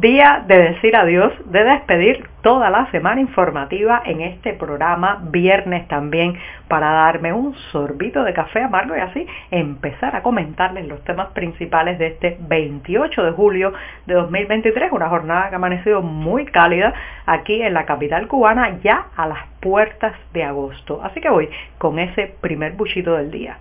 Día de decir adiós, de despedir toda la semana informativa en este programa, viernes también, para darme un sorbito de café amargo y así empezar a comentarles los temas principales de este 28 de julio de 2023, una jornada que ha amanecido muy cálida aquí en la capital cubana ya a las puertas de agosto. Así que voy con ese primer buchito del día.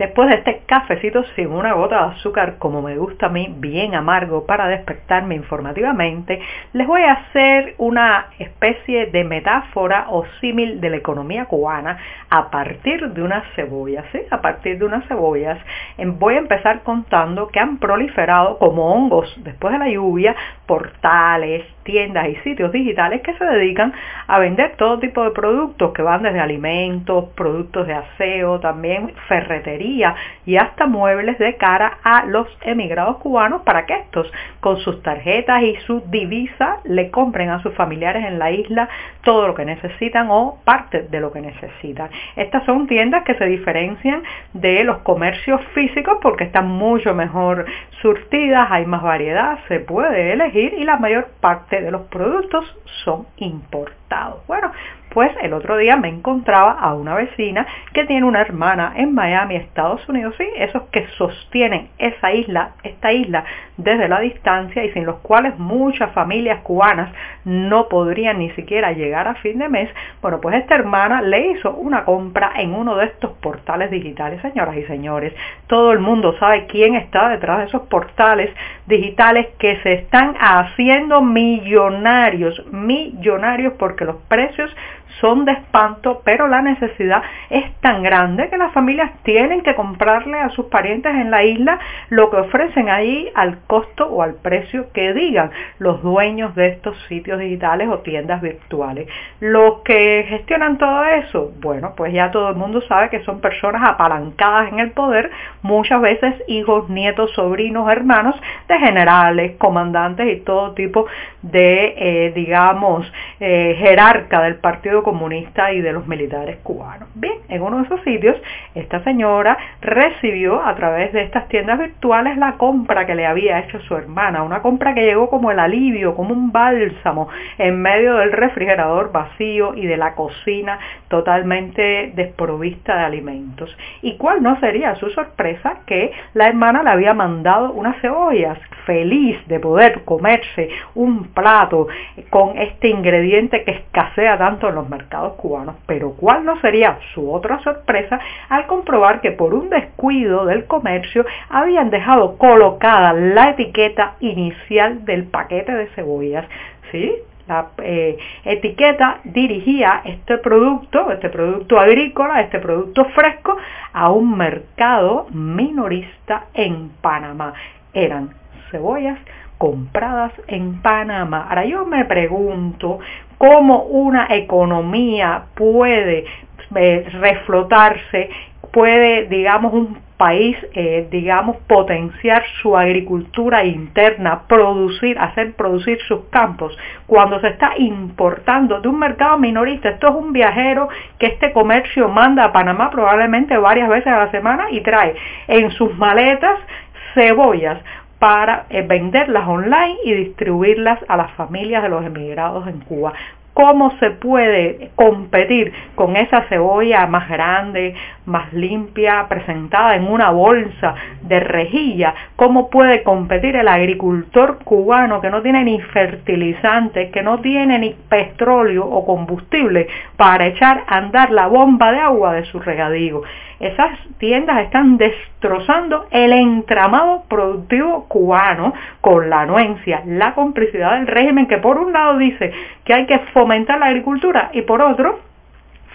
Después de este cafecito sin una gota de azúcar, como me gusta a mí, bien amargo para despertarme informativamente, les voy a hacer una especie de metáfora o símil de la economía cubana a partir de unas cebollas. ¿sí? A partir de unas cebollas voy a empezar contando que han proliferado como hongos después de la lluvia portales, tiendas y sitios digitales que se dedican a vender todo tipo de productos que van desde alimentos, productos de aseo, también ferretería y hasta muebles de cara a los emigrados cubanos para que estos con sus tarjetas y su divisa le compren a sus familiares en la isla todo lo que necesitan o parte de lo que necesitan. Estas son tiendas que se diferencian de los comercios físicos porque están mucho mejor surtidas, hay más variedad, se puede elegir y la mayor parte de los productos son importados. Bueno, pues el otro día me encontraba a una vecina que tiene una hermana en Miami, Estados Unidos, sí, esos que sostienen esa isla, esta isla desde la distancia y sin los cuales muchas familias cubanas no podrían ni siquiera llegar a fin de mes. Bueno, pues esta hermana le hizo una compra en uno de estos portales digitales, señoras y señores. Todo el mundo sabe quién está detrás de esos portales digitales que se están haciendo millonarios, millonarios porque los precios son de espanto, pero la necesidad es tan grande que las familias tienen que comprarle a sus parientes en la isla lo que ofrecen ahí al costo o al precio que digan los dueños de estos sitios digitales o tiendas virtuales. Los que gestionan todo eso, bueno, pues ya todo el mundo sabe que son personas apalancadas en el poder, muchas veces hijos, nietos, sobrinos, hermanos de generales, comandantes y todo tipo de, eh, digamos, eh, jerarca del Partido Comunista y de los militares cubanos. Bien, en uno de esos sitios, esta señora recibió a través de estas tiendas virtuales la compra que le había hecho su hermana, una compra que llegó como el alivio, como un bálsamo en medio del refrigerador vacío y de la cocina totalmente desprovista de alimentos. ¿Y cuál no sería su sorpresa que la hermana le había mandado unas cebollas, feliz de poder comerse un plato con este ingrediente que escasea tanto en los mercados cubanos. Pero cuál no sería su otra sorpresa al comprobar que por un descuido del comercio habían dejado colocada la etiqueta inicial del paquete de cebollas. ¿Sí? la eh, etiqueta dirigía este producto, este producto agrícola, este producto fresco, a un mercado minorista en Panamá. Eran cebollas compradas en Panamá. Ahora yo me pregunto cómo una economía puede eh, reflotarse, puede, digamos, un país, eh, digamos, potenciar su agricultura interna, producir, hacer producir sus campos, cuando se está importando de un mercado minorista. Esto es un viajero que este comercio manda a Panamá probablemente varias veces a la semana y trae en sus maletas cebollas, para eh, venderlas online y distribuirlas a las familias de los emigrados en Cuba cómo se puede competir con esa cebolla más grande, más limpia, presentada en una bolsa de rejilla, cómo puede competir el agricultor cubano que no tiene ni fertilizantes, que no tiene ni petróleo o combustible para echar a andar la bomba de agua de su regadío. Esas tiendas están destrozando el entramado productivo cubano con la anuencia, la complicidad del régimen que por un lado dice que hay que fomentar la agricultura y por otro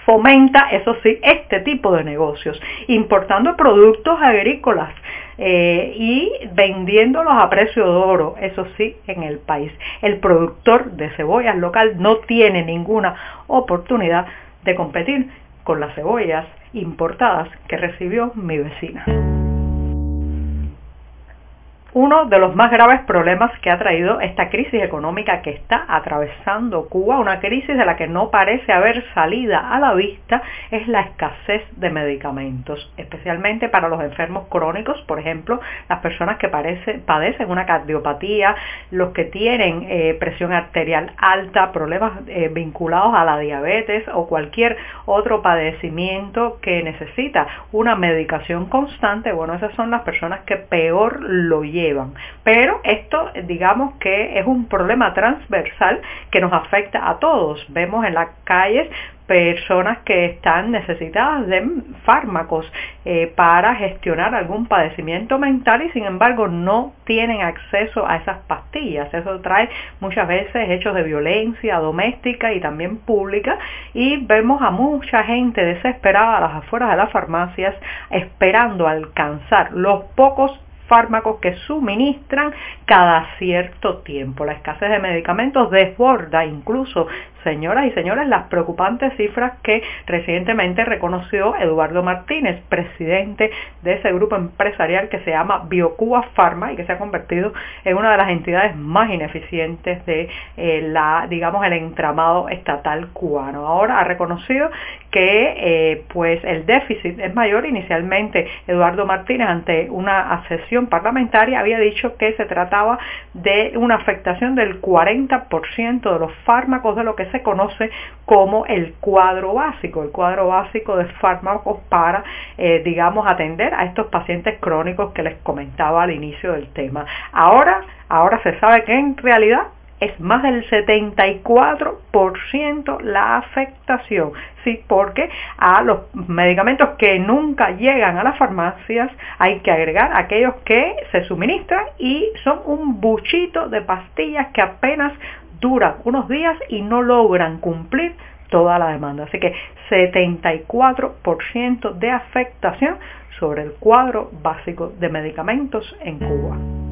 fomenta, eso sí, este tipo de negocios, importando productos agrícolas eh, y vendiéndolos a precio de oro, eso sí, en el país. El productor de cebollas local no tiene ninguna oportunidad de competir con las cebollas importadas que recibió mi vecina. Uno de los más graves problemas que ha traído esta crisis económica que está atravesando Cuba, una crisis de la que no parece haber salida a la vista, es la escasez de medicamentos, especialmente para los enfermos crónicos, por ejemplo, las personas que padecen una cardiopatía, los que tienen eh, presión arterial alta, problemas eh, vinculados a la diabetes o cualquier otro padecimiento que necesita una medicación constante, bueno, esas son las personas que peor lo llevan. Pero esto, digamos que es un problema transversal que nos afecta a todos. Vemos en las calles personas que están necesitadas de fármacos eh, para gestionar algún padecimiento mental y sin embargo no tienen acceso a esas pastillas. Eso trae muchas veces hechos de violencia doméstica y también pública y vemos a mucha gente desesperada a las afueras de las farmacias esperando alcanzar los pocos fármacos que suministran cada cierto tiempo. La escasez de medicamentos desborda incluso señoras y señores, las preocupantes cifras que recientemente reconoció Eduardo Martínez, presidente de ese grupo empresarial que se llama BioCuba Pharma y que se ha convertido en una de las entidades más ineficientes de eh, la, digamos, el entramado estatal cubano. Ahora ha reconocido que eh, pues el déficit es mayor. Inicialmente Eduardo Martínez ante una sesión parlamentaria había dicho que se trataba de una afectación del 40% de los fármacos de lo que se conoce como el cuadro básico, el cuadro básico de fármacos para, eh, digamos, atender a estos pacientes crónicos que les comentaba al inicio del tema. Ahora, ahora se sabe que en realidad es más del 74% la afectación, sí, porque a los medicamentos que nunca llegan a las farmacias hay que agregar aquellos que se suministran y son un buchito de pastillas que apenas duran unos días y no logran cumplir toda la demanda. Así que 74% de afectación sobre el cuadro básico de medicamentos en Cuba.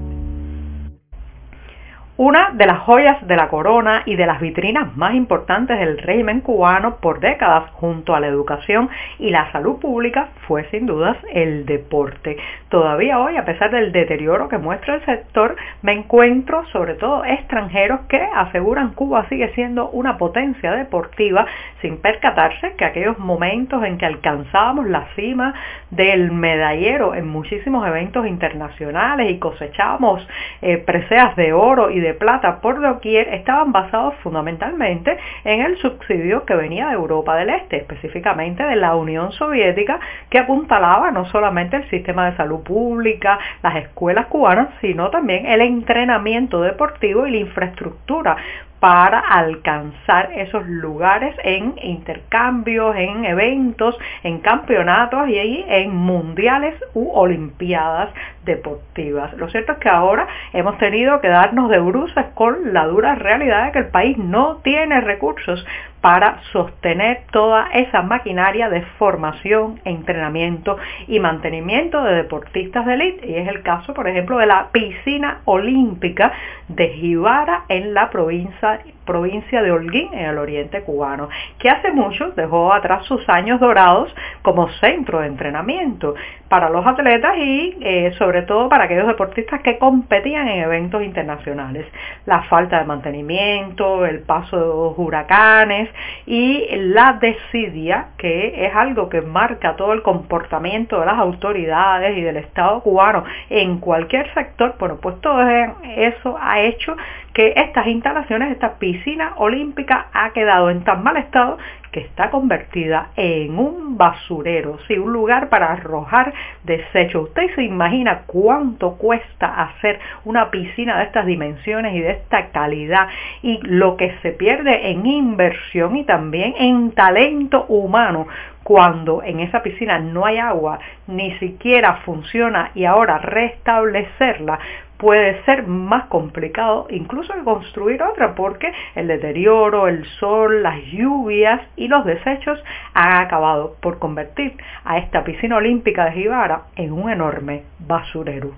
Una de las joyas de la corona y de las vitrinas más importantes del régimen cubano por décadas junto a la educación y la salud pública fue sin dudas el deporte. Todavía hoy, a pesar del deterioro que muestra el sector, me encuentro sobre todo extranjeros que aseguran Cuba sigue siendo una potencia deportiva sin percatarse que aquellos momentos en que alcanzábamos la cima del medallero en muchísimos eventos internacionales y cosechábamos eh, preseas de oro y de plata por doquier estaban basados fundamentalmente en el subsidio que venía de Europa del Este, específicamente de la Unión Soviética, que apuntalaba no solamente el sistema de salud pública, las escuelas cubanas, sino también el entrenamiento deportivo y la infraestructura para alcanzar esos lugares en intercambios, en eventos, en campeonatos y en mundiales u olimpiadas deportivas. Lo cierto es que ahora hemos tenido que darnos de bruces con la dura realidad de que el país no tiene recursos para sostener toda esa maquinaria de formación, entrenamiento y mantenimiento de deportistas de élite. Y es el caso, por ejemplo, de la piscina olímpica de Jibara en la provincia, provincia de Holguín, en el oriente cubano, que hace mucho dejó atrás sus años dorados como centro de entrenamiento para los atletas y eh, sobre todo para aquellos deportistas que competían en eventos internacionales. La falta de mantenimiento, el paso de los huracanes y la desidia, que es algo que marca todo el comportamiento de las autoridades y del Estado cubano en cualquier sector, bueno, pues todo eso ha hecho que estas instalaciones, esta piscina olímpica ha quedado en tan mal estado que está convertida en un basurero, sí, un lugar para arrojar desechos. Usted se imagina cuánto cuesta hacer una piscina de estas dimensiones y de esta calidad y lo que se pierde en inversión y también en talento humano cuando en esa piscina no hay agua, ni siquiera funciona y ahora restablecerla puede ser más complicado incluso que construir otra porque el deterioro, el sol, las lluvias y los desechos han acabado por convertir a esta piscina olímpica de Jibara en un enorme basurero.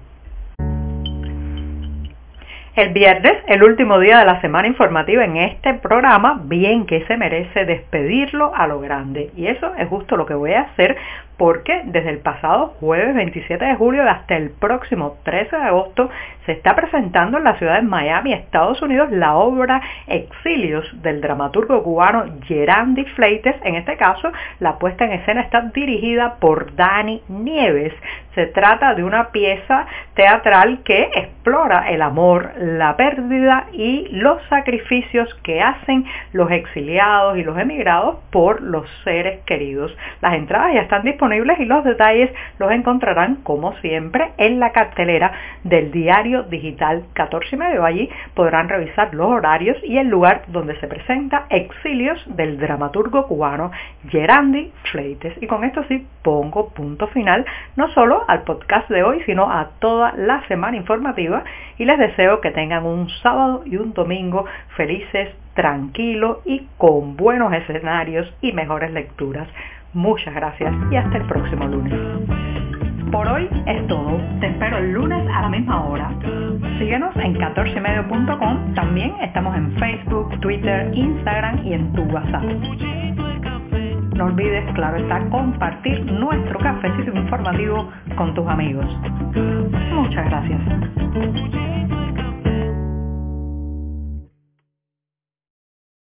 El viernes, el último día de la semana informativa en este programa, bien que se merece despedirlo a lo grande. Y eso es justo lo que voy a hacer porque desde el pasado jueves 27 de julio hasta el próximo 13 de agosto se está presentando en la ciudad de Miami, Estados Unidos, la obra Exilios del dramaturgo cubano Gerandi Fleites. En este caso, la puesta en escena está dirigida por Dani Nieves. Se trata de una pieza teatral que explora el amor, la pérdida y los sacrificios que hacen los exiliados y los emigrados por los seres queridos. Las entradas ya están y los detalles los encontrarán como siempre en la cartelera del diario digital 14 y medio. Allí podrán revisar los horarios y el lugar donde se presenta Exilios del dramaturgo cubano Gerandi Fleites. Y con esto sí pongo punto final no solo al podcast de hoy, sino a toda la semana informativa y les deseo que tengan un sábado y un domingo felices, tranquilos y con buenos escenarios y mejores lecturas. Muchas gracias y hasta el próximo lunes. Por hoy es todo. Te espero el lunes a la misma hora. Síguenos en 14medio.com. También estamos en Facebook, Twitter, Instagram y en tu WhatsApp. No olvides, claro está, compartir nuestro cafecito informativo con tus amigos. Muchas gracias.